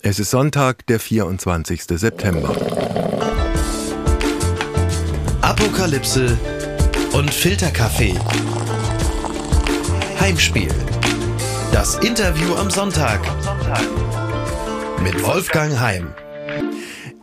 Es ist Sonntag, der 24. September. Apokalypse und Filterkaffee. Heimspiel. Das Interview am Sonntag. Mit Wolfgang Heim.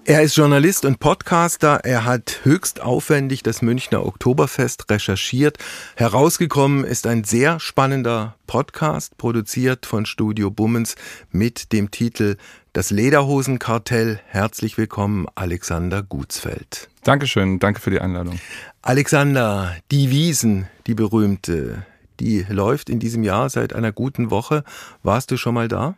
Er ist Journalist und Podcaster. Er hat höchst aufwendig das Münchner Oktoberfest recherchiert. Herausgekommen ist ein sehr spannender Podcast, produziert von Studio Bummens mit dem Titel Das Lederhosenkartell. Herzlich willkommen, Alexander Gutsfeld. Dankeschön, danke für die Einladung. Alexander, die Wiesen, die berühmte, die läuft in diesem Jahr seit einer guten Woche. Warst du schon mal da?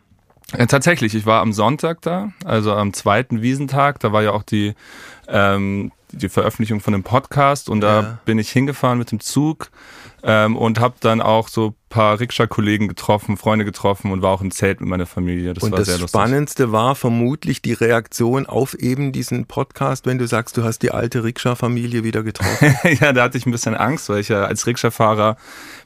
Ja, tatsächlich, ich war am Sonntag da, also am zweiten Wiesentag, da war ja auch die, ähm, die Veröffentlichung von dem Podcast und da ja. bin ich hingefahren mit dem Zug ähm, und habe dann auch so paar Rikscha-Kollegen getroffen, Freunde getroffen und war auch im Zelt mit meiner Familie. Das und war das sehr lustig. Spannendste war vermutlich die Reaktion auf eben diesen Podcast, wenn du sagst, du hast die alte Rikscha-Familie wieder getroffen. ja, da hatte ich ein bisschen Angst, weil ich ja als Rikscha-Fahrer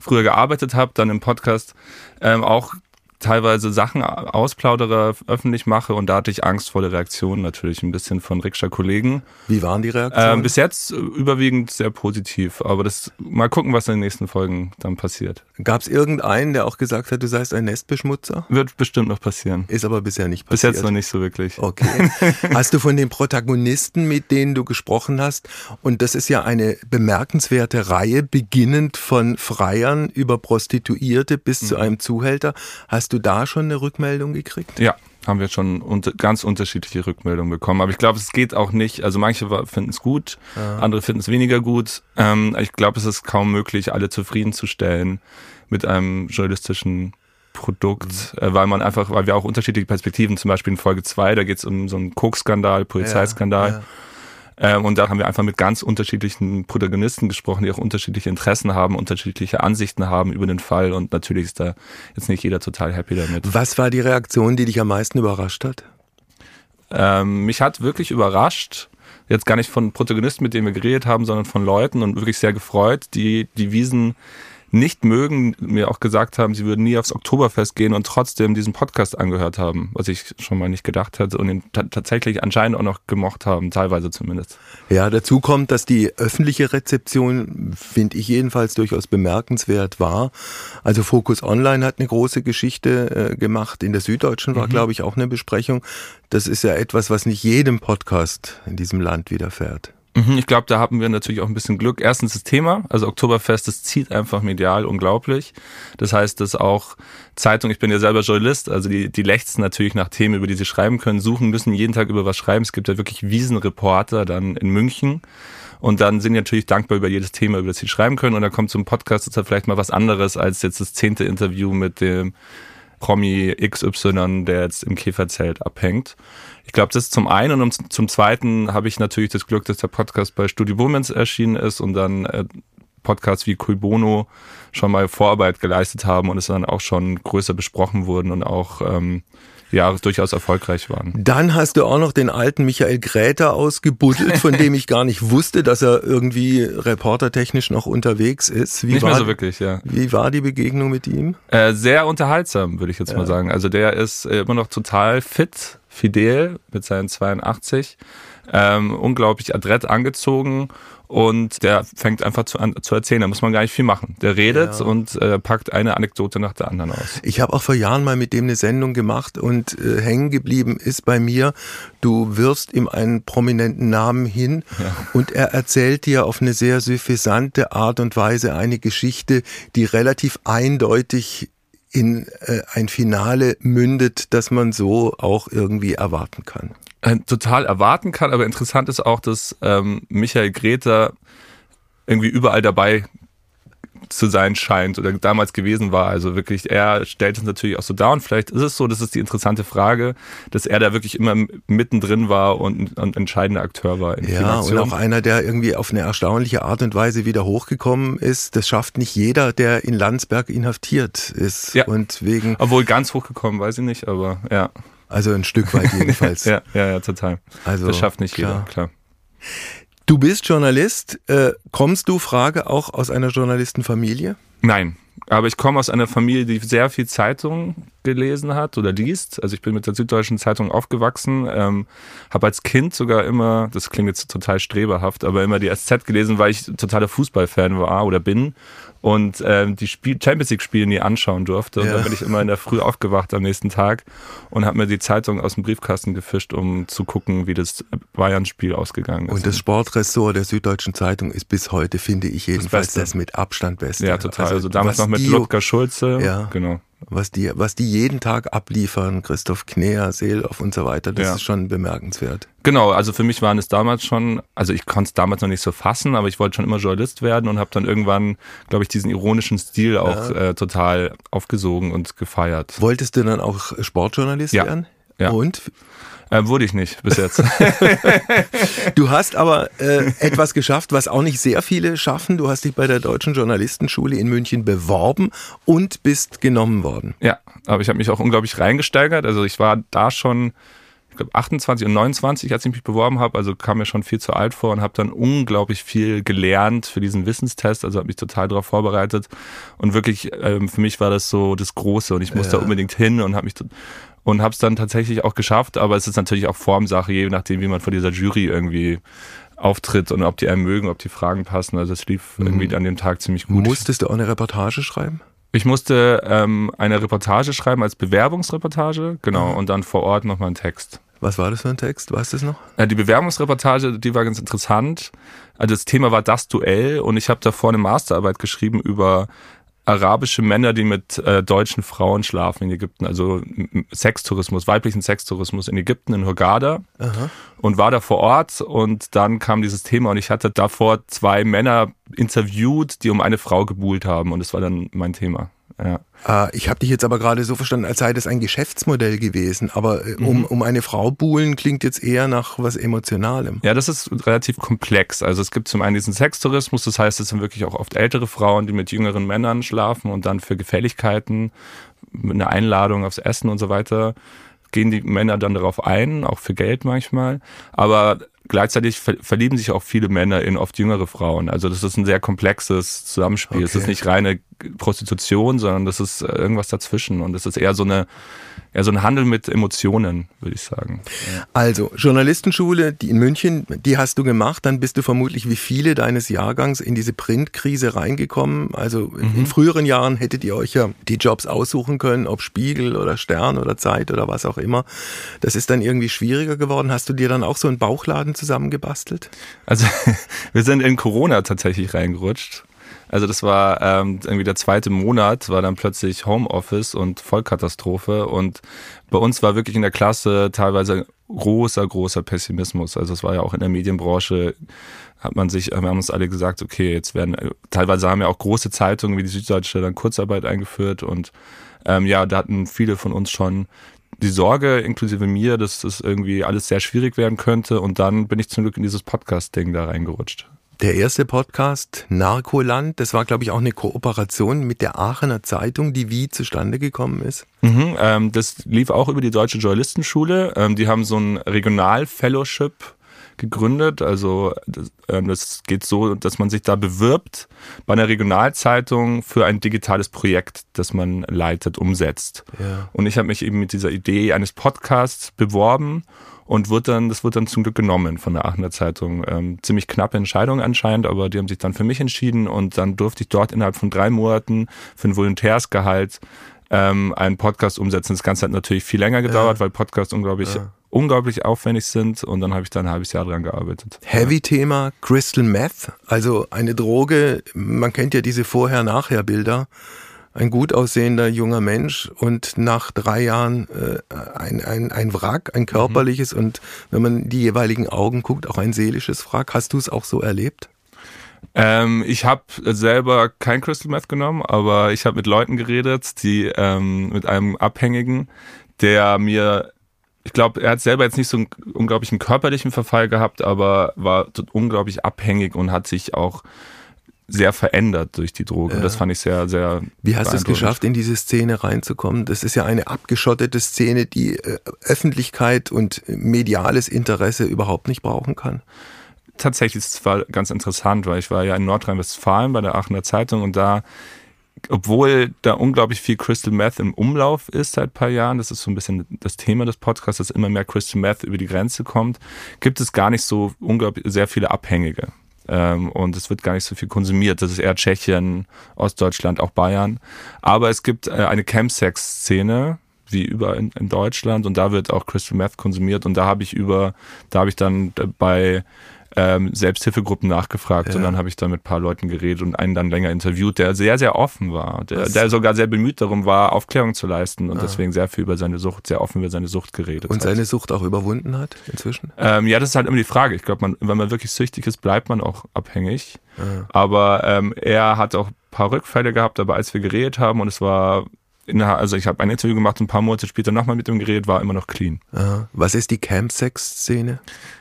früher gearbeitet habe, dann im Podcast ähm, auch teilweise Sachen ausplaudere, öffentlich mache und da hatte ich Angst vor der Reaktion natürlich ein bisschen von Rikscha-Kollegen. Wie waren die Reaktionen? Ähm, bis jetzt überwiegend sehr positiv, aber das mal gucken, was in den nächsten Folgen dann passiert. Gab es irgendeinen, der auch gesagt hat, du seist ein Nestbeschmutzer? Wird bestimmt noch passieren. Ist aber bisher nicht passiert. Bis jetzt noch nicht so wirklich. Okay. hast du von den Protagonisten, mit denen du gesprochen hast, und das ist ja eine bemerkenswerte Reihe, beginnend von Freiern über Prostituierte bis mhm. zu einem Zuhälter, hast du da schon eine Rückmeldung gekriegt? Ja, haben wir schon unter, ganz unterschiedliche Rückmeldungen bekommen. Aber ich glaube, es geht auch nicht. Also manche finden es gut, ja. andere finden es weniger gut. Ähm, ich glaube, es ist kaum möglich, alle zufriedenzustellen mit einem journalistischen Produkt, mhm. äh, weil man einfach, weil wir auch unterschiedliche Perspektiven, zum Beispiel in Folge 2, da geht es um so einen Koks-Skandal, Polizeiskandal. Ja, ja. Ähm, und da haben wir einfach mit ganz unterschiedlichen Protagonisten gesprochen, die auch unterschiedliche Interessen haben, unterschiedliche Ansichten haben über den Fall. Und natürlich ist da jetzt nicht jeder total happy damit. Was war die Reaktion, die dich am meisten überrascht hat? Ähm, mich hat wirklich überrascht, jetzt gar nicht von Protagonisten, mit denen wir geredet haben, sondern von Leuten und wirklich sehr gefreut, die die Wiesen nicht mögen, mir auch gesagt haben, sie würden nie aufs Oktoberfest gehen und trotzdem diesen Podcast angehört haben, was ich schon mal nicht gedacht hätte und ihn tatsächlich anscheinend auch noch gemocht haben, teilweise zumindest. Ja, dazu kommt, dass die öffentliche Rezeption, finde ich jedenfalls durchaus bemerkenswert war. Also Focus Online hat eine große Geschichte äh, gemacht. In der Süddeutschen war, mhm. glaube ich, auch eine Besprechung. Das ist ja etwas, was nicht jedem Podcast in diesem Land widerfährt. Mhm, ich glaube, da haben wir natürlich auch ein bisschen Glück. Erstens das Thema, also Oktoberfest, das zieht einfach medial unglaublich. Das heißt, dass auch Zeitungen, ich bin ja selber Journalist, also die, die lechzen natürlich nach Themen, über die sie schreiben können, suchen müssen jeden Tag über was schreiben. Es gibt ja wirklich Wiesenreporter dann in München. Und dann sind die natürlich dankbar über jedes Thema, über das sie schreiben können. Und dann kommt zum Podcast ist halt vielleicht mal was anderes als jetzt das zehnte Interview mit dem Promi XY, der jetzt im Käferzelt abhängt. Ich glaube, das ist zum einen und zum zweiten habe ich natürlich das Glück, dass der Podcast bei Studio Womans erschienen ist und dann äh, Podcasts wie Cui Bono schon mal Vorarbeit geleistet haben und es dann auch schon größer besprochen wurden und auch ähm, ja, durchaus erfolgreich waren. Dann hast du auch noch den alten Michael Gräter ausgebuddelt, von dem ich gar nicht wusste, dass er irgendwie reportertechnisch noch unterwegs ist. Wie nicht war, mehr so wirklich, ja. Wie war die Begegnung mit ihm? Äh, sehr unterhaltsam, würde ich jetzt ja. mal sagen. Also der ist äh, immer noch total fit, fidel mit seinen 82, ähm, unglaublich adrett angezogen und der fängt einfach zu, an, zu erzählen. Da muss man gar nicht viel machen. Der redet ja. und äh, packt eine Anekdote nach der anderen aus. Ich habe auch vor Jahren mal mit dem eine Sendung gemacht und äh, hängen geblieben ist bei mir, du wirfst ihm einen prominenten Namen hin ja. und er erzählt dir auf eine sehr suffisante Art und Weise eine Geschichte, die relativ eindeutig in äh, ein Finale mündet, das man so auch irgendwie erwarten kann. Äh, total erwarten kann, aber interessant ist auch, dass ähm, Michael Greta irgendwie überall dabei zu sein scheint oder damals gewesen war. Also wirklich, er stellt es natürlich auch so dar und vielleicht ist es so, das ist die interessante Frage, dass er da wirklich immer mittendrin war und ein entscheidender Akteur war. Ja, und auch einer, der irgendwie auf eine erstaunliche Art und Weise wieder hochgekommen ist. Das schafft nicht jeder, der in Landsberg inhaftiert ist. Ja. Und wegen. Obwohl ganz hochgekommen, weiß ich nicht, aber ja. Also ein Stück weit jedenfalls. ja, ja, ja, total. Also, das schafft nicht klar. jeder, klar. Du bist Journalist. Äh, kommst du, Frage, auch aus einer Journalistenfamilie? Nein, aber ich komme aus einer Familie, die sehr viel Zeitung gelesen hat oder liest. Also ich bin mit der Süddeutschen Zeitung aufgewachsen, ähm, habe als Kind sogar immer, das klingt jetzt total streberhaft, aber immer die SZ gelesen, weil ich totaler Fußballfan war oder bin und ähm, die Spiel Champions League Spiele nie anschauen durfte. Und ja. dann bin ich immer in der Früh aufgewacht am nächsten Tag und habe mir die Zeitung aus dem Briefkasten gefischt, um zu gucken, wie das Bayern-Spiel ausgegangen ist. Und das Sportressort der Süddeutschen Zeitung ist bis heute, finde ich jedenfalls, das, das mit Abstand beste. Ja, total. Also, also damals noch mit Ludger Schulze. Ja. Genau was die, was die jeden Tag abliefern, Christoph Kneer, Seeloff und so weiter, das ja. ist schon bemerkenswert. Genau, also für mich waren es damals schon, also ich konnte es damals noch nicht so fassen, aber ich wollte schon immer Journalist werden und habe dann irgendwann, glaube ich, diesen ironischen Stil auch ja. äh, total aufgesogen und gefeiert. Wolltest du dann auch Sportjournalist ja. werden? Ja. Und äh, wurde ich nicht bis jetzt. du hast aber äh, etwas geschafft, was auch nicht sehr viele schaffen. Du hast dich bei der Deutschen Journalistenschule in München beworben und bist genommen worden. Ja, aber ich habe mich auch unglaublich reingesteigert. Also ich war da schon ich glaube 28 und 29, als ich mich beworben habe, also kam mir schon viel zu alt vor und habe dann unglaublich viel gelernt für diesen Wissenstest, also habe mich total darauf vorbereitet und wirklich ähm, für mich war das so das Große und ich musste ja. da unbedingt hin und habe mich und habe es dann tatsächlich auch geschafft, aber es ist natürlich auch Formsache, je nachdem, wie man vor dieser Jury irgendwie auftritt und ob die einem mögen, ob die Fragen passen. Also es lief mhm. irgendwie an dem Tag ziemlich gut. Musstest du auch eine Reportage schreiben? Ich musste ähm, eine Reportage schreiben als Bewerbungsreportage, genau, mhm. und dann vor Ort nochmal einen Text. Was war das für ein Text? Weißt du es noch? Äh, die Bewerbungsreportage, die war ganz interessant. Also das Thema war das Duell und ich habe davor eine Masterarbeit geschrieben über arabische Männer, die mit äh, deutschen Frauen schlafen in Ägypten, also Sextourismus, weiblichen Sextourismus in Ägypten, in Hurghada Aha. und war da vor Ort und dann kam dieses Thema und ich hatte davor zwei Männer interviewt, die um eine Frau gebuhlt haben und das war dann mein Thema. Ja. Äh, ich habe dich jetzt aber gerade so verstanden, als sei das ein Geschäftsmodell gewesen. Aber äh, um, mhm. um eine Frau buhlen klingt jetzt eher nach was Emotionalem. Ja, das ist relativ komplex. Also es gibt zum einen diesen Sextourismus, das heißt, es sind wirklich auch oft ältere Frauen, die mit jüngeren Männern schlafen und dann für Gefälligkeiten, mit einer Einladung aufs Essen und so weiter gehen die Männer dann darauf ein, auch für Geld manchmal. Aber gleichzeitig verlieben sich auch viele Männer in oft jüngere Frauen. Also das ist ein sehr komplexes Zusammenspiel. Okay. Es ist nicht reine Prostitution, sondern das ist äh, irgendwas dazwischen. Und es ist eher so eine ja, so ein Handel mit Emotionen, würde ich sagen. Also, Journalistenschule, die in München, die hast du gemacht, dann bist du vermutlich wie viele deines Jahrgangs in diese Printkrise reingekommen. Also mhm. in früheren Jahren hättet ihr euch ja die Jobs aussuchen können, ob Spiegel oder Stern oder Zeit oder was auch immer. Das ist dann irgendwie schwieriger geworden. Hast du dir dann auch so einen Bauchladen zusammengebastelt? Also, wir sind in Corona tatsächlich reingerutscht. Also das war ähm, irgendwie der zweite Monat, war dann plötzlich Homeoffice und Vollkatastrophe. Und bei uns war wirklich in der Klasse teilweise großer, großer Pessimismus. Also es war ja auch in der Medienbranche, hat man sich, wir haben uns alle gesagt, okay, jetzt werden, teilweise haben ja auch große Zeitungen wie die Süddeutsche dann Kurzarbeit eingeführt und ähm, ja, da hatten viele von uns schon die Sorge, inklusive mir, dass das irgendwie alles sehr schwierig werden könnte. Und dann bin ich zum Glück in dieses Podcast-Ding da reingerutscht. Der erste Podcast, Narkoland, das war, glaube ich, auch eine Kooperation mit der Aachener Zeitung, die wie zustande gekommen ist. Mhm, ähm, das lief auch über die Deutsche Journalistenschule. Ähm, die haben so ein Regional-Fellowship gegründet. Also das, ähm, das geht so, dass man sich da bewirbt bei einer Regionalzeitung für ein digitales Projekt, das man leitet, umsetzt. Ja. Und ich habe mich eben mit dieser Idee eines Podcasts beworben und wird dann, das wird dann zum Glück genommen von der Aachener Zeitung. Ähm, ziemlich knappe Entscheidung anscheinend, aber die haben sich dann für mich entschieden und dann durfte ich dort innerhalb von drei Monaten für ein Volontärsgehalt ähm, einen Podcast umsetzen. Das Ganze hat natürlich viel länger gedauert, ja. weil Podcasts unglaublich ja. Unglaublich aufwendig sind und dann habe ich da ein halbes Jahr dran gearbeitet. Heavy-Thema Crystal Meth, also eine Droge, man kennt ja diese Vorher-Nachher-Bilder ein gut aussehender junger Mensch und nach drei Jahren äh, ein, ein, ein Wrack, ein körperliches mhm. und wenn man die jeweiligen Augen guckt, auch ein seelisches Wrack. Hast du es auch so erlebt? Ähm, ich habe selber kein Crystal Meth genommen, aber ich habe mit Leuten geredet, die ähm, mit einem Abhängigen, der mir ich glaube, er hat selber jetzt nicht so einen unglaublichen körperlichen Verfall gehabt, aber war unglaublich abhängig und hat sich auch sehr verändert durch die Droge. Ja. Und das fand ich sehr, sehr. Wie hast du es geschafft, in diese Szene reinzukommen? Das ist ja eine abgeschottete Szene, die äh, Öffentlichkeit und mediales Interesse überhaupt nicht brauchen kann. Tatsächlich ist es war ganz interessant, weil ich war ja in Nordrhein-Westfalen bei der Aachener Zeitung und da obwohl da unglaublich viel Crystal Meth im Umlauf ist seit ein paar Jahren, das ist so ein bisschen das Thema des Podcasts, dass immer mehr Crystal Meth über die Grenze kommt, gibt es gar nicht so unglaublich sehr viele Abhängige. Ähm, und es wird gar nicht so viel konsumiert. Das ist eher Tschechien, Ostdeutschland, auch Bayern. Aber es gibt äh, eine Chemsex-Szene, wie überall in, in, Deutschland und da wird auch Crystal Meth konsumiert und da habe ich über, da habe ich dann bei ähm, Selbsthilfegruppen nachgefragt ja. und dann habe ich da mit ein paar Leuten geredet und einen dann länger interviewt, der sehr, sehr offen war, der, der sogar sehr bemüht darum war, Aufklärung zu leisten und ah. deswegen sehr viel über seine Sucht, sehr offen über seine Sucht geredet Und seine Sucht auch überwunden hat inzwischen? Ähm, ja, das ist halt immer die Frage. Ich glaube, man, wenn man wirklich süchtig ist, bleibt man auch abhängig. Ah. Aber ähm, er hat auch ein paar Rückfälle gehabt, aber als wir geredet haben und es war also ich habe ein Interview gemacht und ein paar Monate später nochmal mit ihm geredet, war immer noch clean. Aha. Was ist die Campsex-Szene?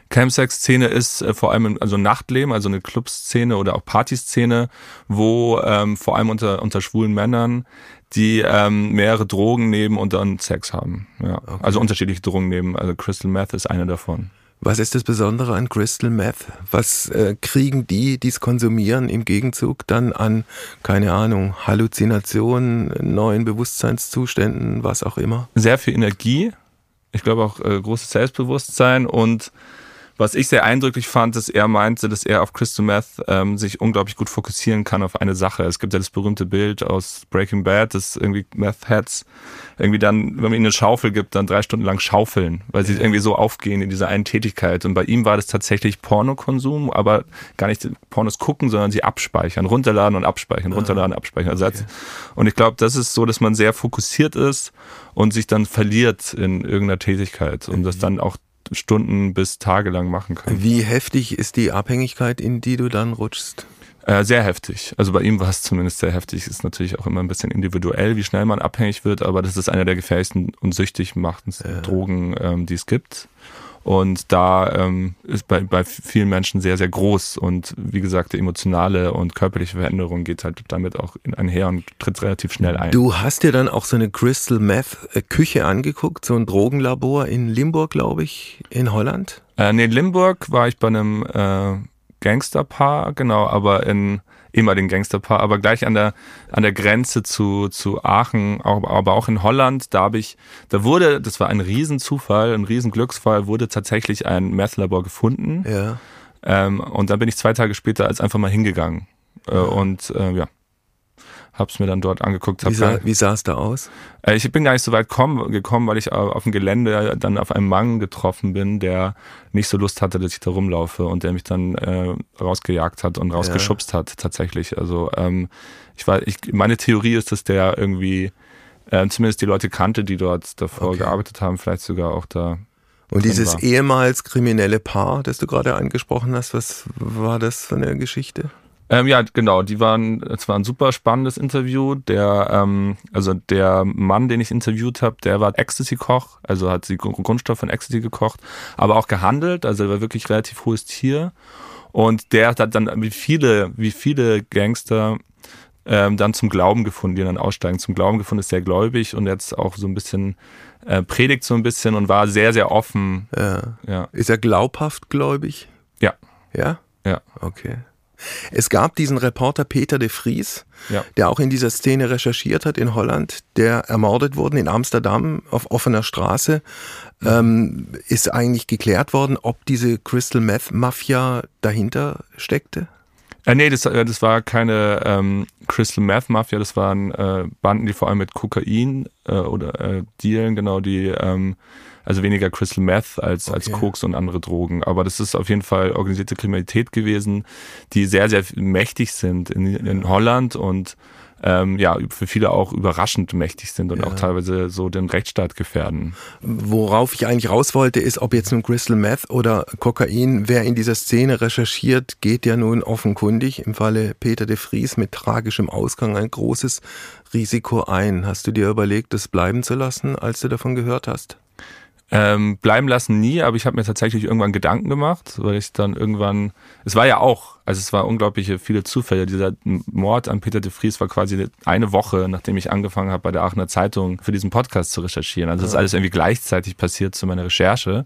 Campsex-Szene ist äh, vor allem also Nachtleben, also eine Clubszene oder auch Partyszene, wo ähm, vor allem unter, unter schwulen Männern die ähm, mehrere Drogen nehmen und dann Sex haben. Ja. Okay. Also unterschiedliche Drogen nehmen. Also Crystal Meth ist eine davon. Was ist das Besondere an Crystal Meth? Was äh, kriegen die, die es konsumieren, im Gegenzug dann an, keine Ahnung, Halluzinationen, neuen Bewusstseinszuständen, was auch immer? Sehr viel Energie. Ich glaube auch äh, großes Selbstbewusstsein und was ich sehr eindrücklich fand, ist, er meinte, dass er auf Crystal Meth ähm, sich unglaublich gut fokussieren kann auf eine Sache. Es gibt ja das berühmte Bild aus Breaking Bad, dass irgendwie Meth Heads irgendwie dann, wenn man ihnen eine Schaufel gibt, dann drei Stunden lang schaufeln, weil sie irgendwie so aufgehen in dieser einen Tätigkeit. Und bei ihm war das tatsächlich Pornokonsum, aber gar nicht Pornos gucken, sondern sie abspeichern, runterladen und abspeichern, runterladen, abspeichern. Also okay. Und ich glaube, das ist so, dass man sehr fokussiert ist und sich dann verliert in irgendeiner Tätigkeit und das dann auch Stunden bis Tage lang machen kann. Wie heftig ist die Abhängigkeit, in die du dann rutschst? Äh, sehr heftig. Also bei ihm war es zumindest sehr heftig. Ist natürlich auch immer ein bisschen individuell, wie schnell man abhängig wird, aber das ist einer der gefährlichsten und süchtig machendsten ja. Drogen, ähm, die es gibt. Und da ähm, ist bei, bei vielen Menschen sehr, sehr groß. Und wie gesagt, die emotionale und körperliche Veränderung geht halt damit auch einher und tritt relativ schnell ein. Du hast dir dann auch so eine Crystal Meth äh, Küche angeguckt, so ein Drogenlabor in Limburg, glaube ich, in Holland? Äh, nee, in Limburg war ich bei einem äh, Gangsterpaar, genau, aber in ehemaligen Gangsterpaar, aber gleich an der, an der Grenze zu, zu Aachen, aber auch in Holland, da habe ich, da wurde, das war ein Riesenzufall, ein Riesenglücksfall, wurde tatsächlich ein Meth-Labor gefunden. Ja. Ähm, und dann bin ich zwei Tage später als einfach mal hingegangen. Äh, und äh, ja, hab's mir dann dort angeguckt. Wie sah, wie sah es da aus? Äh, ich bin gar nicht so weit komm, gekommen, weil ich auf dem Gelände dann auf einen Mann getroffen bin, der nicht so Lust hatte, dass ich da rumlaufe und der mich dann äh, rausgejagt hat und rausgeschubst ja. hat tatsächlich. Also ähm, ich war, ich, meine Theorie ist, dass der irgendwie äh, zumindest die Leute kannte, die dort davor okay. gearbeitet haben, vielleicht sogar auch da und dieses war. ehemals kriminelle Paar, das du gerade angesprochen hast, was war das für eine Geschichte? Ähm, ja, genau. Die waren, es war ein super spannendes Interview. Der, ähm, also der Mann, den ich interviewt habe, der war Ecstasy-Koch, also hat die Grundstoff von Ecstasy gekocht, aber auch gehandelt. Also er war wirklich relativ hohes Tier. Und der hat dann wie viele, wie viele Gangster ähm, dann zum Glauben gefunden, die dann aussteigen. Zum Glauben gefunden ist sehr gläubig und jetzt auch so ein bisschen äh, predigt so ein bisschen und war sehr, sehr offen. Ja. ja. Ist er glaubhaft gläubig? Ja. Ja? Ja. Okay. Es gab diesen Reporter Peter de Vries, ja. der auch in dieser Szene recherchiert hat in Holland, der ermordet wurde in Amsterdam auf offener Straße. Ähm, ist eigentlich geklärt worden, ob diese Crystal Meth Mafia dahinter steckte? Äh, nee, das, äh, das war keine ähm, Crystal Meth Mafia, das waren äh, Banden, die vor allem mit Kokain äh, oder äh, dealen, genau, die ähm, also weniger Crystal Meth als, okay. als Koks und andere Drogen. Aber das ist auf jeden Fall organisierte Kriminalität gewesen, die sehr, sehr mächtig sind in, in Holland und ähm, ja, für viele auch überraschend mächtig sind und ja. auch teilweise so den Rechtsstaat gefährden. Worauf ich eigentlich raus wollte, ist, ob jetzt nun Crystal Meth oder Kokain, wer in dieser Szene recherchiert, geht ja nun offenkundig im Falle Peter de Vries mit tragischem Ausgang ein großes Risiko ein. Hast du dir überlegt, das bleiben zu lassen, als du davon gehört hast? Ähm, bleiben lassen nie, aber ich habe mir tatsächlich irgendwann Gedanken gemacht, weil ich dann irgendwann, es war ja auch, also es war unglaubliche viele Zufälle. Dieser Mord an Peter de Vries war quasi eine Woche, nachdem ich angefangen habe, bei der Aachener Zeitung für diesen Podcast zu recherchieren. Also das ist alles irgendwie gleichzeitig passiert zu meiner Recherche.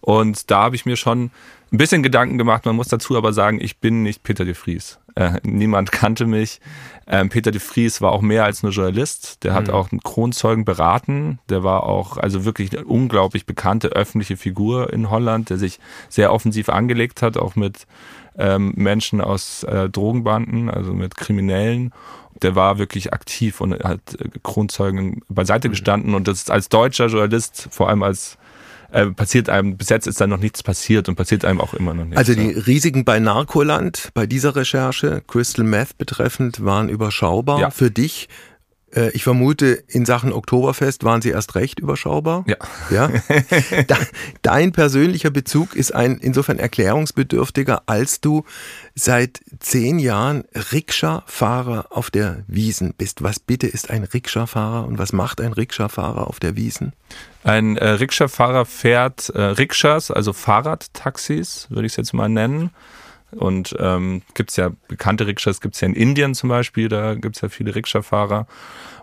Und da habe ich mir schon ein bisschen Gedanken gemacht. Man muss dazu aber sagen, ich bin nicht Peter de Vries. Äh, niemand kannte mich. Ähm, Peter de Vries war auch mehr als nur Journalist. Der hat mhm. auch einen Kronzeugen beraten. Der war auch also wirklich eine unglaublich bekannte öffentliche Figur in Holland, der sich sehr offensiv angelegt hat, auch mit ähm, Menschen aus äh, Drogenbanden, also mit Kriminellen der war wirklich aktiv und hat äh, Kronzeugen beiseite mhm. gestanden und das als deutscher Journalist, vor allem als äh, passiert einem, bis jetzt ist da noch nichts passiert und passiert einem auch immer noch nichts. Also die Risiken bei Narkoland, bei dieser Recherche, Crystal Meth betreffend, waren überschaubar. Ja. Für dich ich vermute, in Sachen Oktoberfest waren sie erst recht überschaubar. Ja. ja? Dein persönlicher Bezug ist ein insofern erklärungsbedürftiger, als du seit zehn Jahren Rikscha-Fahrer auf der Wiesen bist. Was bitte ist ein Rikscha-Fahrer und was macht ein Rikscha-Fahrer auf der Wiesen? Ein äh, Rikscha-Fahrer fährt äh, Rikschas, also Fahrradtaxis, würde ich es jetzt mal nennen. Und ähm, gibt es ja bekannte Rikschas, gibt es ja in Indien zum Beispiel, da gibt es ja viele Rikscha-Fahrer.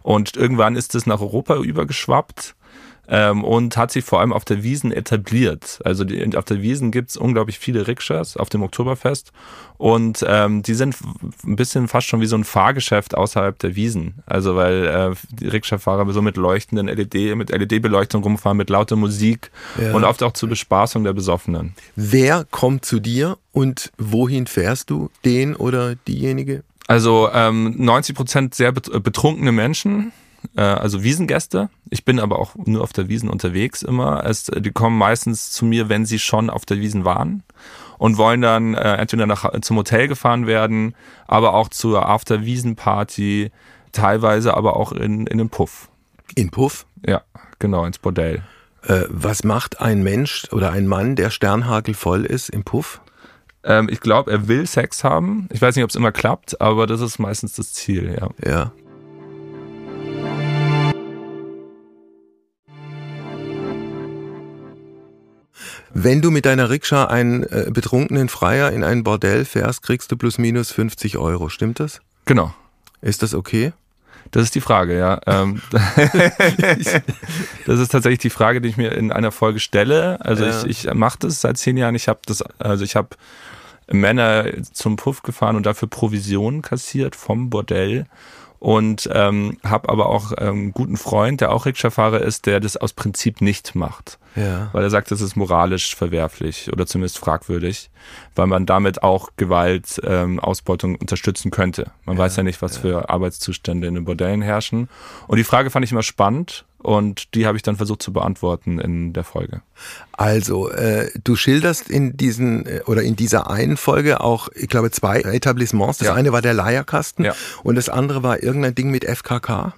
Und irgendwann ist es nach Europa übergeschwappt ähm, und hat sich vor allem auf der Wiesen etabliert. Also die, auf der Wiesen gibt's unglaublich viele Rikschas auf dem Oktoberfest und ähm, die sind ein bisschen fast schon wie so ein Fahrgeschäft außerhalb der Wiesen. Also weil äh, die Rikscha-Fahrer so mit leuchtenden LED, mit LED-Beleuchtung rumfahren, mit lauter Musik ja. und oft auch zur Bespaßung der Besoffenen. Wer kommt zu dir und wohin fährst du? Den oder diejenige? Also ähm, 90 Prozent sehr betrunkene Menschen, äh, also Wiesengäste. Ich bin aber auch nur auf der Wiesen unterwegs immer. Es, die kommen meistens zu mir, wenn sie schon auf der Wiesen waren und wollen dann äh, entweder nach, zum Hotel gefahren werden, aber auch zur After-Wiesen-Party, teilweise aber auch in, in den Puff. In Puff? Ja, genau, ins Bordell. Äh, was macht ein Mensch oder ein Mann, der sternhagelvoll ist, im Puff? Ähm, ich glaube, er will Sex haben. Ich weiß nicht, ob es immer klappt, aber das ist meistens das Ziel, ja. Ja. Wenn du mit deiner Rikscha einen äh, betrunkenen Freier in ein Bordell fährst, kriegst du plus minus 50 Euro. Stimmt das? Genau. Ist das okay? Das ist die Frage, ja. Ähm, das ist tatsächlich die Frage, die ich mir in einer Folge stelle. Also ja. ich, ich mache das seit zehn Jahren. Ich habe das, also ich habe Männer zum Puff gefahren und dafür Provisionen kassiert vom Bordell und ähm, habe aber auch einen ähm, guten Freund, der auch Rikscha-Fahrer ist, der das aus Prinzip nicht macht. Ja. Weil er sagt, das ist moralisch verwerflich oder zumindest fragwürdig, weil man damit auch Gewalt, ähm, Ausbeutung unterstützen könnte. Man ja, weiß ja nicht, was ja. für Arbeitszustände in den Bordellen herrschen. Und die Frage fand ich immer spannend und die habe ich dann versucht zu beantworten in der Folge. Also, äh, du schilderst in diesen äh, oder in dieser einen Folge auch, ich glaube, zwei Etablissements. Das ja. eine war der Leierkasten ja. und das andere war irgendein Ding mit FKK.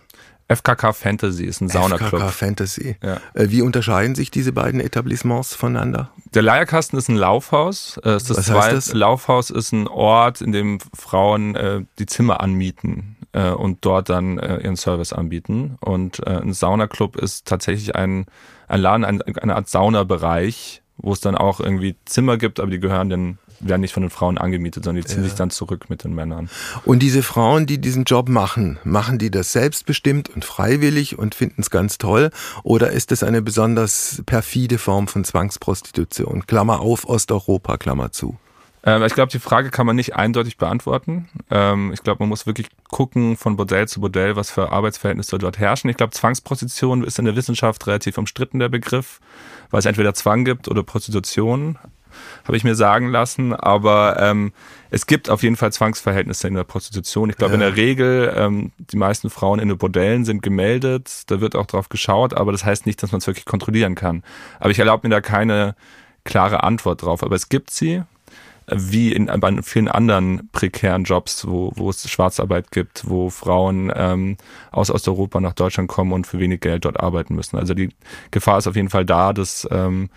FKK Fantasy ist ein Saunaclub. FKK Fantasy. Ja. Äh, wie unterscheiden sich diese beiden Etablissements voneinander? Der Leierkasten ist ein Laufhaus. Äh, das Was heißt das? Laufhaus ist ein Ort, in dem Frauen die Zimmer anmieten äh, und dort dann äh, ihren Service anbieten. Und äh, ein Saunaclub ist tatsächlich ein, ein Laden, ein, eine Art Saunabereich, wo es dann auch irgendwie Zimmer gibt, aber die gehören dann werden nicht von den Frauen angemietet, sondern die ziehen ja. sich dann zurück mit den Männern. Und diese Frauen, die diesen Job machen, machen die das selbstbestimmt und freiwillig und finden es ganz toll? Oder ist es eine besonders perfide Form von Zwangsprostitution? Klammer auf, Osteuropa, Klammer zu. Ähm, ich glaube, die Frage kann man nicht eindeutig beantworten. Ähm, ich glaube, man muss wirklich gucken von Bordell zu Bordell, was für Arbeitsverhältnisse dort herrschen. Ich glaube, Zwangsprostitution ist in der Wissenschaft relativ umstritten, der Begriff, weil es entweder Zwang gibt oder Prostitution, habe ich mir sagen lassen. Aber ähm, es gibt auf jeden Fall Zwangsverhältnisse in der Prostitution. Ich glaube, ja. in der Regel, ähm, die meisten Frauen in den Bordellen sind gemeldet, da wird auch drauf geschaut, aber das heißt nicht, dass man es wirklich kontrollieren kann. Aber ich erlaube mir da keine klare Antwort drauf. Aber es gibt sie wie in bei vielen anderen prekären Jobs, wo, wo es Schwarzarbeit gibt, wo Frauen ähm, aus Osteuropa nach Deutschland kommen und für wenig Geld dort arbeiten müssen. Also die Gefahr ist auf jeden Fall da, dass ähm,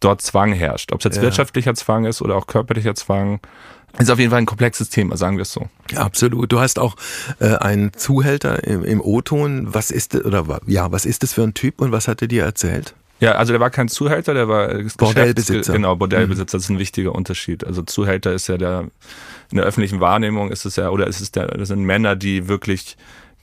dort Zwang herrscht. Ob es jetzt ja. wirtschaftlicher Zwang ist oder auch körperlicher Zwang, ist auf jeden Fall ein komplexes Thema, sagen wir es so. Ja, absolut. Du hast auch äh, einen Zuhälter im, im O-Ton. Was ist oder ja, was ist das für ein Typ und was hat er dir erzählt? Ja, also der war kein Zuhälter, der war Bordellbesitzer. Genau, Bordellbesitzer, mhm. das ist ein wichtiger Unterschied. Also Zuhälter ist ja der, in der öffentlichen Wahrnehmung ist es ja, oder ist es der, das sind Männer, die wirklich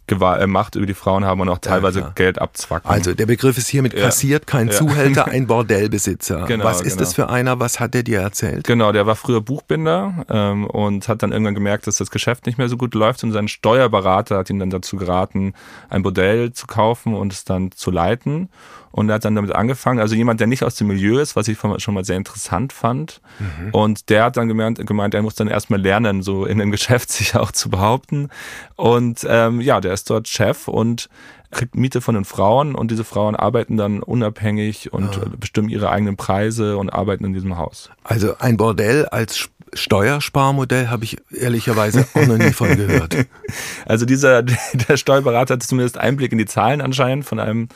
äh, Macht über die Frauen haben und auch teilweise ja, Geld abzwacken. Also der Begriff ist hiermit kassiert, kein Zuhälter, ein Bordellbesitzer. Genau, was ist genau. das für einer? Was hat der dir erzählt? Genau, der war früher Buchbinder ähm, und hat dann irgendwann gemerkt, dass das Geschäft nicht mehr so gut läuft und sein Steuerberater hat ihn dann dazu geraten, ein Bordell zu kaufen und es dann zu leiten. Und er hat dann damit angefangen, also jemand, der nicht aus dem Milieu ist, was ich schon mal sehr interessant fand. Mhm. Und der hat dann gemeint, gemeint, er muss dann erstmal lernen, so in dem Geschäft sich auch zu behaupten. Und ähm, ja, der ist dort Chef und kriegt Miete von den Frauen und diese Frauen arbeiten dann unabhängig und ah. bestimmen ihre eigenen Preise und arbeiten in diesem Haus. Also ein Bordell als Steuersparmodell habe ich ehrlicherweise auch noch nie von gehört. Also dieser der Steuerberater hat zumindest Einblick in die Zahlen anscheinend von einem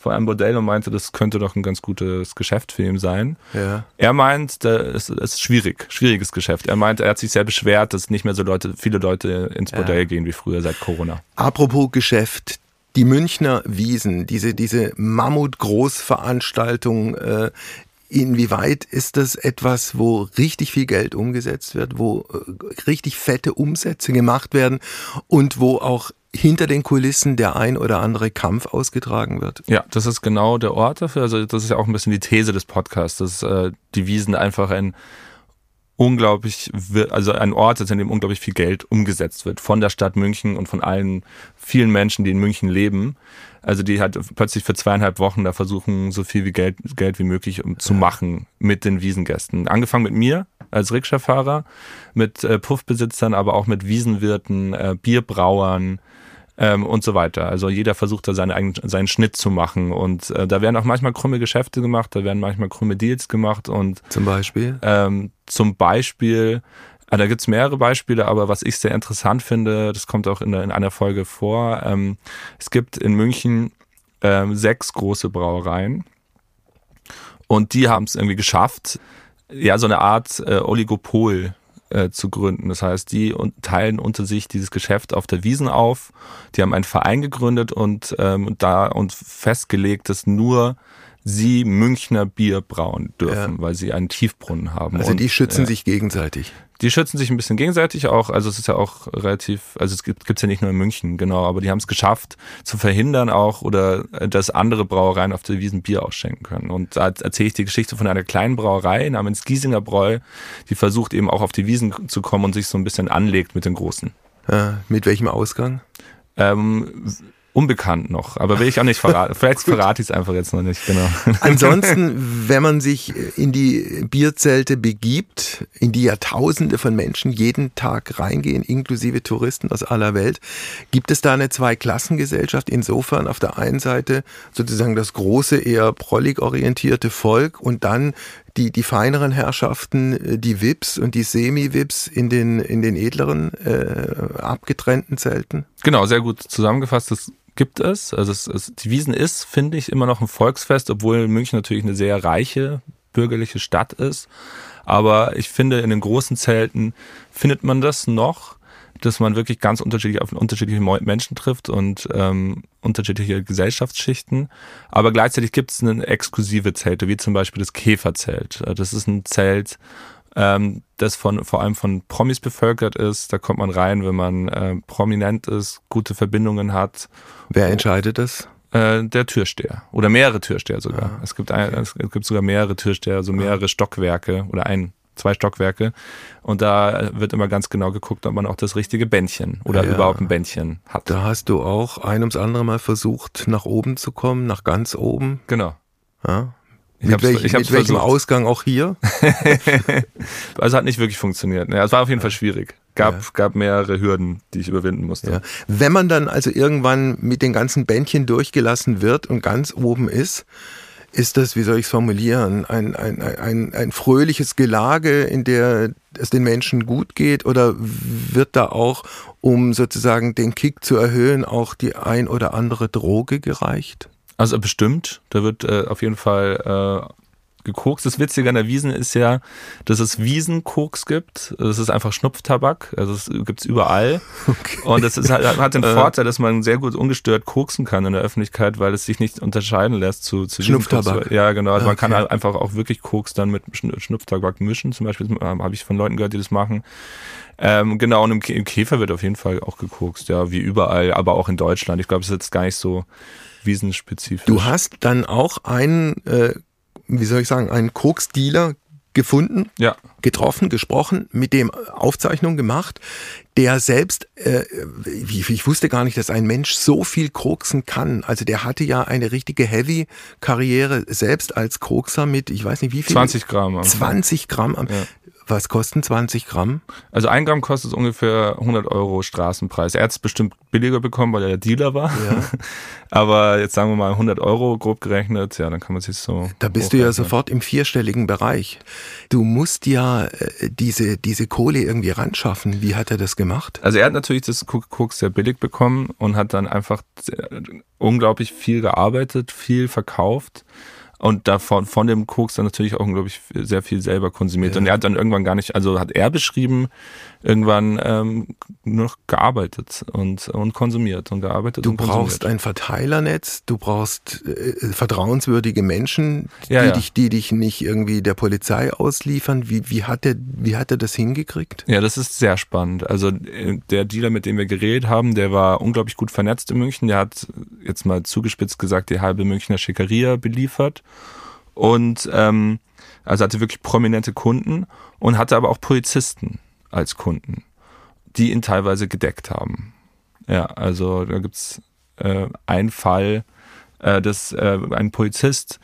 von einem Bordell und meinte, das könnte doch ein ganz gutes Geschäft für ihn sein. Ja. Er meint, es ist schwierig, schwieriges Geschäft. Er meint, er hat sich sehr beschwert, dass nicht mehr so Leute, viele Leute ins Bordell ja. gehen wie früher seit Corona. Apropos Geschäft, die Münchner Wiesen, diese, diese Mammut-Großveranstaltung, äh, Inwieweit ist das etwas, wo richtig viel Geld umgesetzt wird, wo äh, richtig fette Umsätze gemacht werden und wo auch hinter den Kulissen der ein oder andere Kampf ausgetragen wird. Ja, das ist genau der Ort dafür. Also das ist ja auch ein bisschen die These des Podcasts, dass äh, die Wiesen einfach ein unglaublich, also ein Ort ist, in dem unglaublich viel Geld umgesetzt wird von der Stadt München und von allen vielen Menschen, die in München leben. Also die halt plötzlich für zweieinhalb Wochen da versuchen, so viel wie Geld, Geld wie möglich um, zu machen mit den Wiesengästen. Angefangen mit mir als Rikscha-Fahrer, mit äh, Puffbesitzern, aber auch mit Wiesenwirten, äh, Bierbrauern, ähm, und so weiter. Also jeder versucht da seine eigenen, seinen Schnitt zu machen und äh, da werden auch manchmal krumme Geschäfte gemacht, da werden manchmal krumme Deals gemacht und zum Beispiel ähm, zum Beispiel äh, da gibt's mehrere Beispiele, aber was ich sehr interessant finde, das kommt auch in, in einer Folge vor. Ähm, es gibt in München ähm, sechs große Brauereien und die haben es irgendwie geschafft, ja, so eine Art äh, Oligopol äh, zu gründen. Das heißt, die teilen unter sich dieses Geschäft auf der Wiesen auf. Die haben einen Verein gegründet und ähm, da und festgelegt, dass nur sie Münchner Bier brauen dürfen, ja. weil sie einen Tiefbrunnen haben. Also die schützen äh, sich gegenseitig. Die schützen sich ein bisschen gegenseitig auch. Also es ist ja auch relativ, also es gibt es ja nicht nur in München, genau, aber die haben es geschafft zu verhindern auch oder äh, dass andere Brauereien auf der Wiesen Bier ausschenken können. Und da erzähle ich die Geschichte von einer kleinen Brauerei namens Giesinger Bräu, die versucht eben auch auf die Wiesen zu kommen und sich so ein bisschen anlegt mit den Großen. Ja, mit welchem Ausgang? Ähm, unbekannt noch, aber will ich auch nicht verraten. Vielleicht verrate ich es einfach jetzt noch nicht, genau. Ansonsten, wenn man sich in die Bierzelte begibt, in die Jahrtausende von Menschen jeden Tag reingehen, inklusive Touristen aus aller Welt, gibt es da eine Zweiklassengesellschaft. Insofern auf der einen Seite sozusagen das große, eher prollig orientierte Volk und dann die, die feineren Herrschaften, die VIPs und die Semi-VIPs in den, in den edleren, äh, abgetrennten Zelten? Genau, sehr gut zusammengefasst. Das gibt es. Also es, es, die Wiesen ist, finde ich, immer noch ein Volksfest, obwohl München natürlich eine sehr reiche bürgerliche Stadt ist. Aber ich finde, in den großen Zelten findet man das noch, dass man wirklich ganz unterschiedlich auf unterschiedliche Menschen trifft und ähm, unterschiedliche Gesellschaftsschichten. Aber gleichzeitig gibt es eine exklusive Zelte, wie zum Beispiel das Käferzelt. Das ist ein Zelt, ähm, das von vor allem von Promis bevölkert ist. Da kommt man rein, wenn man äh, prominent ist, gute Verbindungen hat. Wer entscheidet das? Äh, der Türsteher oder mehrere Türsteher sogar. Ah, es gibt ein, es gibt sogar mehrere Türsteher, also mehrere Stockwerke oder ein zwei Stockwerke. Und da wird immer ganz genau geguckt, ob man auch das richtige Bändchen oder ja, überhaupt ein Bändchen hat. Da hast du auch ein ums andere Mal versucht, nach oben zu kommen, nach ganz oben. Genau. Ja, mit, welch, mit welchem versucht. Ausgang auch hier? also hat nicht wirklich funktioniert. Ja, es war auf jeden Fall schwierig. Gab, ja. gab mehrere Hürden, die ich überwinden musste. Ja. Wenn man dann also irgendwann mit den ganzen Bändchen durchgelassen wird und ganz oben ist, ist das, wie soll ich es formulieren, ein, ein, ein, ein fröhliches Gelage, in der es den Menschen gut geht? Oder wird da auch, um sozusagen den Kick zu erhöhen, auch die ein oder andere Droge gereicht? Also bestimmt, da wird äh, auf jeden Fall gekokst. Das Witzige an der Wiesen ist ja, dass es Wiesenkoks gibt. Das ist einfach Schnupftabak. Also es gibt's überall. Okay. Und das ist, hat den äh. Vorteil, dass man sehr gut ungestört koksen kann in der Öffentlichkeit, weil es sich nicht unterscheiden lässt zu, zu Schnupftabak. Ja, genau. Also okay. man kann halt einfach auch wirklich Koks dann mit Schnupftabak mischen. Zum Beispiel habe ich von Leuten gehört, die das machen. Ähm, genau, und im, Käfer wird auf jeden Fall auch gekokst, ja, wie überall, aber auch in Deutschland. Ich glaube, es ist jetzt gar nicht so wiesenspezifisch. Du hast dann auch einen äh, wie soll ich sagen, einen Koks-Dealer gefunden, ja. getroffen, gesprochen, mit dem Aufzeichnungen gemacht, der selbst, äh, ich, ich wusste gar nicht, dass ein Mensch so viel koksen kann. Also der hatte ja eine richtige Heavy-Karriere selbst als Kokser mit, ich weiß nicht wie viel. 20 Gramm. 20 Gramm. Ja. Was kosten 20 Gramm? Also ein Gramm kostet ungefähr 100 Euro Straßenpreis. Er hat es bestimmt billiger bekommen, weil er der Dealer war. Ja. Aber jetzt sagen wir mal 100 Euro grob gerechnet, ja, dann kann man sich so. Da bist du ja sofort im vierstelligen Bereich. Du musst ja äh, diese, diese Kohle irgendwie ranschaffen. Wie hat er das gemacht? Also er hat natürlich das Koks sehr billig bekommen und hat dann einfach unglaublich viel gearbeitet, viel verkauft und davon von dem Koks dann natürlich auch, glaube ich, sehr viel selber konsumiert. Ja. Und er hat dann irgendwann gar nicht, also hat er beschrieben, irgendwann ähm, nur noch gearbeitet und, und konsumiert und gearbeitet du und brauchst ein Verteilernetz, du brauchst äh, vertrauenswürdige Menschen, die, ja, ja. Dich, die dich nicht irgendwie der Polizei ausliefern. Wie, wie, hat er, wie hat er das hingekriegt? Ja, das ist sehr spannend. Also äh, der Dealer, mit dem wir geredet haben, der war unglaublich gut vernetzt in München. Der hat jetzt mal zugespitzt gesagt, die halbe Münchner Schickeria beliefert und ähm, also hatte wirklich prominente Kunden und hatte aber auch Polizisten als Kunden, die ihn teilweise gedeckt haben. Ja, also da gibt's äh, einen Fall, äh, dass äh, ein Polizist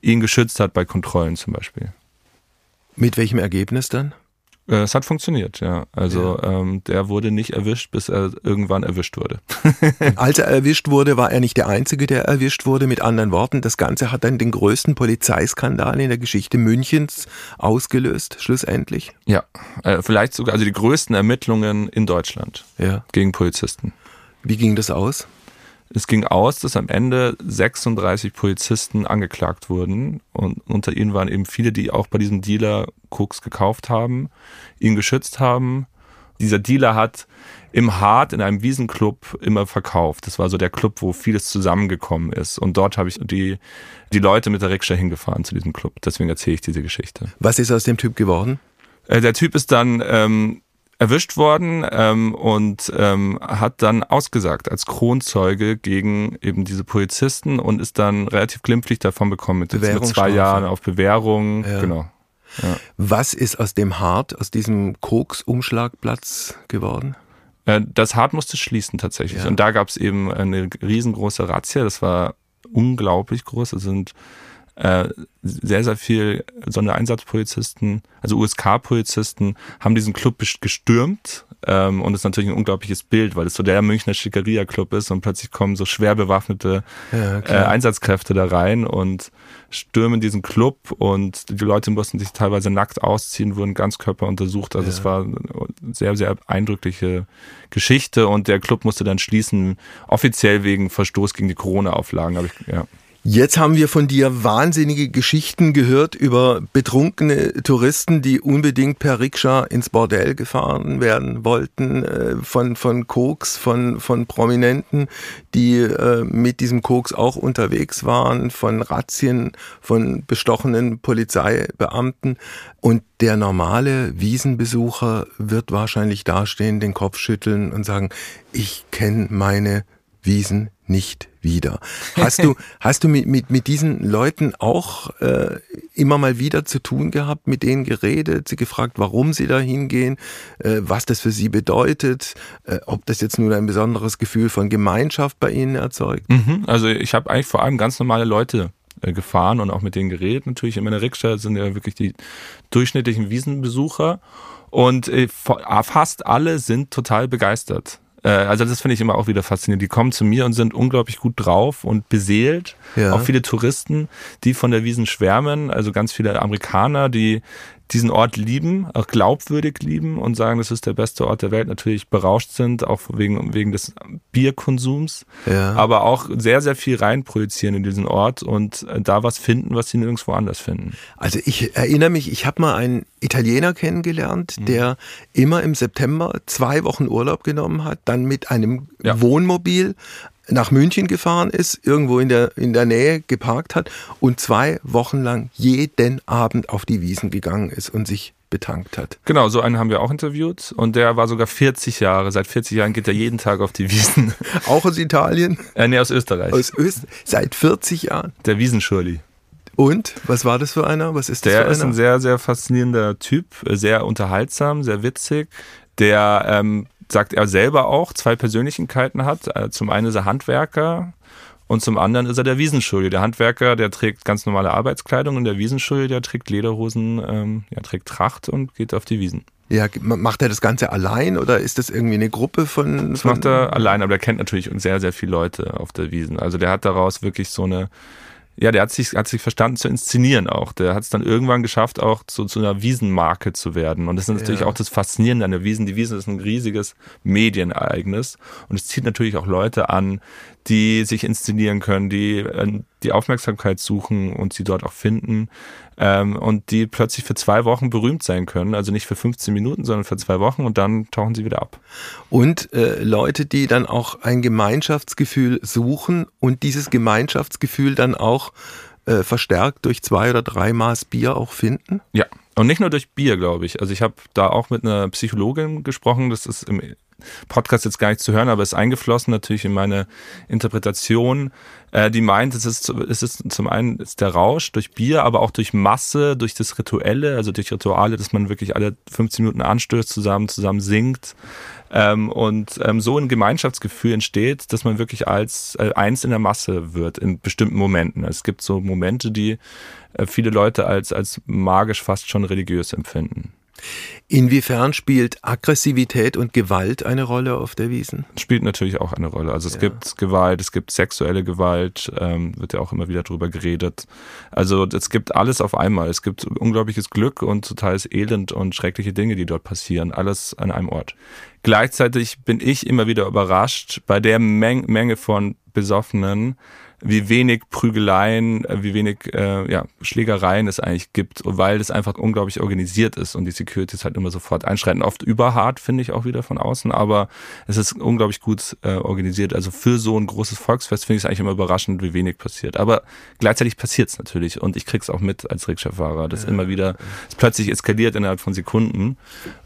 ihn geschützt hat bei Kontrollen zum Beispiel. Mit welchem Ergebnis dann? Äh, es hat funktioniert, ja. Also ja. Ähm, der wurde nicht erwischt, bis er irgendwann erwischt wurde. Als er erwischt wurde, war er nicht der Einzige, der erwischt wurde. Mit anderen Worten, das Ganze hat dann den größten Polizeiskandal in der Geschichte Münchens ausgelöst, schlussendlich. Ja, äh, vielleicht sogar, also die größten Ermittlungen in Deutschland ja. gegen Polizisten. Wie ging das aus? Es ging aus, dass am Ende 36 Polizisten angeklagt wurden und unter ihnen waren eben viele, die auch bei diesem Dealer Koks gekauft haben, ihn geschützt haben. Dieser Dealer hat im Hart in einem Wiesenclub immer verkauft. Das war so der Club, wo vieles zusammengekommen ist. Und dort habe ich die, die Leute mit der Rikscha hingefahren zu diesem Club. Deswegen erzähle ich diese Geschichte. Was ist aus dem Typ geworden? Äh, der Typ ist dann ähm, erwischt worden ähm, und ähm, hat dann ausgesagt als Kronzeuge gegen eben diese Polizisten und ist dann relativ glimpflich davon bekommen mit, mit zwei Jahren auf Bewährung. Ja. Genau. Ja. Was ist aus dem Hart, aus diesem Koks-Umschlagplatz geworden? Äh, das Hart musste schließen tatsächlich. Ja. Und da gab es eben eine riesengroße Razzia. Das war unglaublich groß. Es sind äh, sehr, sehr viel Sondereinsatzpolizisten, also USK-Polizisten, haben diesen Club gestürmt. Ähm, und das ist natürlich ein unglaubliches Bild, weil es so der Münchner Schickeria-Club ist und plötzlich kommen so schwer bewaffnete ja, äh, Einsatzkräfte da rein und stürmen diesen Club und die Leute mussten sich teilweise nackt ausziehen, wurden Ganzkörper untersucht. Also ja. es war eine sehr, sehr eindrückliche Geschichte und der Club musste dann schließen, offiziell wegen Verstoß gegen die Corona-Auflagen. Ja. Jetzt haben wir von dir wahnsinnige Geschichten gehört über betrunkene Touristen, die unbedingt per Rikscha ins Bordell gefahren werden wollten, äh, von, von Koks, von, von Prominenten, die äh, mit diesem Koks auch unterwegs waren, von Razzien, von bestochenen Polizeibeamten. Und der normale Wiesenbesucher wird wahrscheinlich dastehen, den Kopf schütteln und sagen, ich kenne meine Wiesen nicht wieder. Hast du, hast du mit, mit, mit diesen Leuten auch äh, immer mal wieder zu tun gehabt, mit denen geredet, sie gefragt, warum sie da hingehen, äh, was das für sie bedeutet, äh, ob das jetzt nur ein besonderes Gefühl von Gemeinschaft bei ihnen erzeugt? Mhm, also ich habe eigentlich vor allem ganz normale Leute äh, gefahren und auch mit denen geredet. Natürlich in meiner Rikscha sind ja wirklich die durchschnittlichen Wiesenbesucher und äh, fast alle sind total begeistert also das finde ich immer auch wieder faszinierend. Die kommen zu mir und sind unglaublich gut drauf und beseelt. Ja. Auch viele Touristen, die von der Wiesen schwärmen, also ganz viele Amerikaner, die diesen Ort lieben, auch glaubwürdig lieben und sagen, das ist der beste Ort der Welt, natürlich berauscht sind, auch wegen, wegen des Bierkonsums, ja. aber auch sehr, sehr viel reinprojizieren in diesen Ort und äh, da was finden, was sie nirgendwo anders finden. Also ich erinnere mich, ich habe mal einen Italiener kennengelernt, mhm. der immer im September zwei Wochen Urlaub genommen hat, dann mit einem ja. Wohnmobil nach München gefahren ist, irgendwo in der, in der Nähe geparkt hat und zwei Wochen lang jeden Abend auf die Wiesen gegangen ist und sich betankt hat. Genau, so einen haben wir auch interviewt und der war sogar 40 Jahre. Seit 40 Jahren geht er jeden Tag auf die Wiesen. Auch aus Italien? Äh, nee, aus Österreich. Aus Öst Seit 40 Jahren? Der Wiesenschurli. Und was war das für einer? Was ist das der für einer? ist ein sehr, sehr faszinierender Typ, sehr unterhaltsam, sehr witzig. Der ähm, sagt er selber auch, zwei Persönlichkeiten hat. Äh, zum einen ist er Handwerker und zum anderen ist er der Wiesenschulje. Der Handwerker, der trägt ganz normale Arbeitskleidung und der Wiesenschulje, der trägt Lederhosen, ähm, ja, trägt Tracht und geht auf die Wiesen. Ja, macht er das Ganze allein oder ist das irgendwie eine Gruppe von? Das macht er allein, aber er kennt natürlich sehr, sehr viele Leute auf der Wiesen. Also der hat daraus wirklich so eine ja, der hat sich, hat sich verstanden zu inszenieren auch. Der hat es dann irgendwann geschafft, auch so zu einer Wiesenmarke zu werden. Und das ist natürlich ja. auch das Faszinierende an der Wiesen. Die Wiesen ist ein riesiges Medienereignis. Und es zieht natürlich auch Leute an, die sich inszenieren können, die äh, die Aufmerksamkeit suchen und sie dort auch finden ähm, und die plötzlich für zwei Wochen berühmt sein können. Also nicht für 15 Minuten, sondern für zwei Wochen und dann tauchen sie wieder ab. Und äh, Leute, die dann auch ein Gemeinschaftsgefühl suchen und dieses Gemeinschaftsgefühl dann auch äh, verstärkt durch zwei oder drei Maß Bier auch finden? Ja, und nicht nur durch Bier, glaube ich. Also ich habe da auch mit einer Psychologin gesprochen, das ist im Podcast jetzt gar nicht zu hören, aber ist eingeflossen natürlich in meine Interpretation, äh, die meint, es ist, es ist zum einen ist der Rausch durch Bier, aber auch durch Masse, durch das Rituelle, also durch Rituale, dass man wirklich alle 15 Minuten anstößt, zusammen, zusammen singt. Ähm, und ähm, so ein Gemeinschaftsgefühl entsteht, dass man wirklich als äh, eins in der Masse wird in bestimmten Momenten. Es gibt so Momente, die äh, viele Leute als, als magisch fast schon religiös empfinden. Inwiefern spielt Aggressivität und Gewalt eine Rolle auf der Wiesen? Spielt natürlich auch eine Rolle. Also es ja. gibt Gewalt, es gibt sexuelle Gewalt, ähm, wird ja auch immer wieder drüber geredet. Also es gibt alles auf einmal. Es gibt unglaubliches Glück und totales Elend und schreckliche Dinge, die dort passieren. Alles an einem Ort. Gleichzeitig bin ich immer wieder überrascht bei der Meng Menge von Besoffenen, wie wenig Prügeleien, äh, wie wenig äh, ja, Schlägereien es eigentlich gibt, weil es einfach unglaublich organisiert ist und die Securities halt immer sofort einschreiten. Oft überhart, finde ich auch wieder von außen, aber es ist unglaublich gut äh, organisiert. Also für so ein großes Volksfest finde ich es eigentlich immer überraschend, wie wenig passiert. Aber gleichzeitig passiert es natürlich und ich krieg's auch mit als Rikscha-Fahrer, dass ja. immer wieder es plötzlich eskaliert innerhalb von Sekunden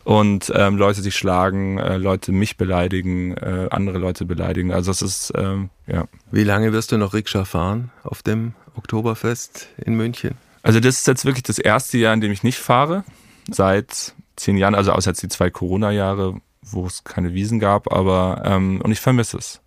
und ähm, Leute sich schlagen, äh, Leute mich beleidigen, äh, andere Leute beleidigen. Also es ist ähm, ja. Wie lange wirst du noch Rikscha fahren auf dem Oktoberfest in München? Also das ist jetzt wirklich das erste Jahr, in dem ich nicht fahre. Seit zehn Jahren, also außer jetzt die zwei Corona-Jahre, wo es keine Wiesen gab, aber ähm, und ich vermisse es.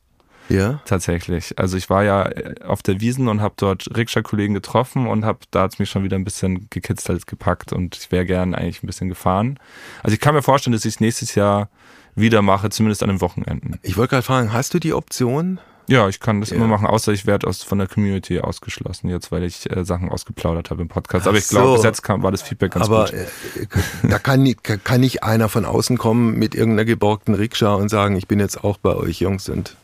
Ja. Tatsächlich. Also ich war ja äh, auf der Wiesen und habe dort Rikscha-Kollegen getroffen und habe da hat's mich schon wieder ein bisschen gekitzelt gepackt und ich wäre gern eigentlich ein bisschen gefahren. Also ich kann mir vorstellen, dass ich es nächstes Jahr wieder mache, zumindest an den Wochenenden. Ich wollte gerade fragen, hast du die Option? Ja, ich kann das ja. immer machen, außer ich werde aus, von der Community ausgeschlossen, jetzt weil ich äh, Sachen ausgeplaudert habe im Podcast. Aber ich glaube, bis jetzt kam, war das Feedback ganz Aber, gut. Äh, da kann, kann nicht einer von außen kommen mit irgendeiner geborgten Rikscha und sagen, ich bin jetzt auch bei euch Jungs und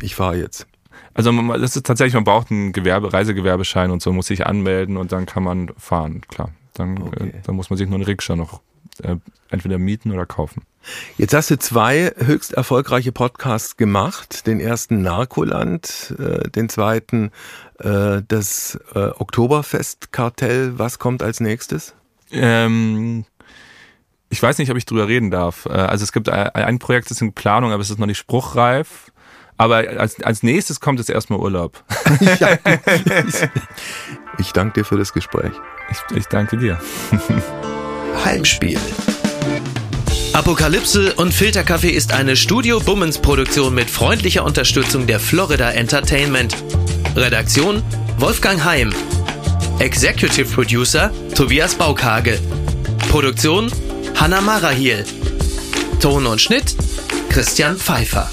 ich fahre jetzt. Also das ist tatsächlich, man braucht einen Gewerbe, Reisegewerbeschein und so, muss sich anmelden und dann kann man fahren, klar. Dann, äh, okay. äh, dann muss man sich nur eine Rikscha noch äh, entweder mieten oder kaufen. Jetzt hast du zwei höchst erfolgreiche Podcasts gemacht. Den ersten Narkoland, äh, den zweiten äh, das äh, Oktoberfestkartell. Was kommt als nächstes? Ähm, ich weiß nicht, ob ich drüber reden darf. Äh, also es gibt ein, ein Projekt, das ist in Planung, aber es ist noch nicht spruchreif. Aber als, als nächstes kommt jetzt erstmal Urlaub. ja, ich, ich danke dir für das Gespräch. Ich, ich danke dir. Heimspiel. Apokalypse und Filterkaffee ist eine Studio Bummens Produktion mit freundlicher Unterstützung der Florida Entertainment. Redaktion Wolfgang Heim. Executive Producer Tobias Baukage. Produktion Hanna Marahiel. Ton und Schnitt Christian Pfeiffer.